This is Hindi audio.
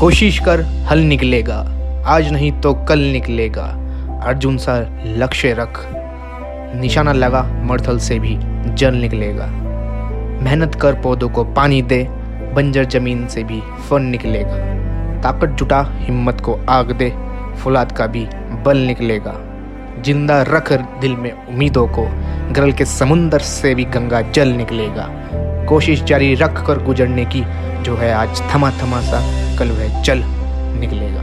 कोशिश कर, हल निकलेगा। आज नहीं तो कल निकलेगा। अर्जुन सा लक्ष्य रख। निशाना लगा, मर्थल से भी जल निकलेगा। मेहनत कर पौधों को पानी दे, बंजर ज़मीन से भी फन निकलेगा। ताकत जुटा, हिम्मत को आग दे, फुलाद का भी बल निकलेगा। ज़िंदा रख दिल में उम्मीदों को, गरल के समुंदर से भी गंगा जल निकलेगा। कोशिश जारी रख कर गुजरने की जो है आज थमा थमा सा कल वह चल निकलेगा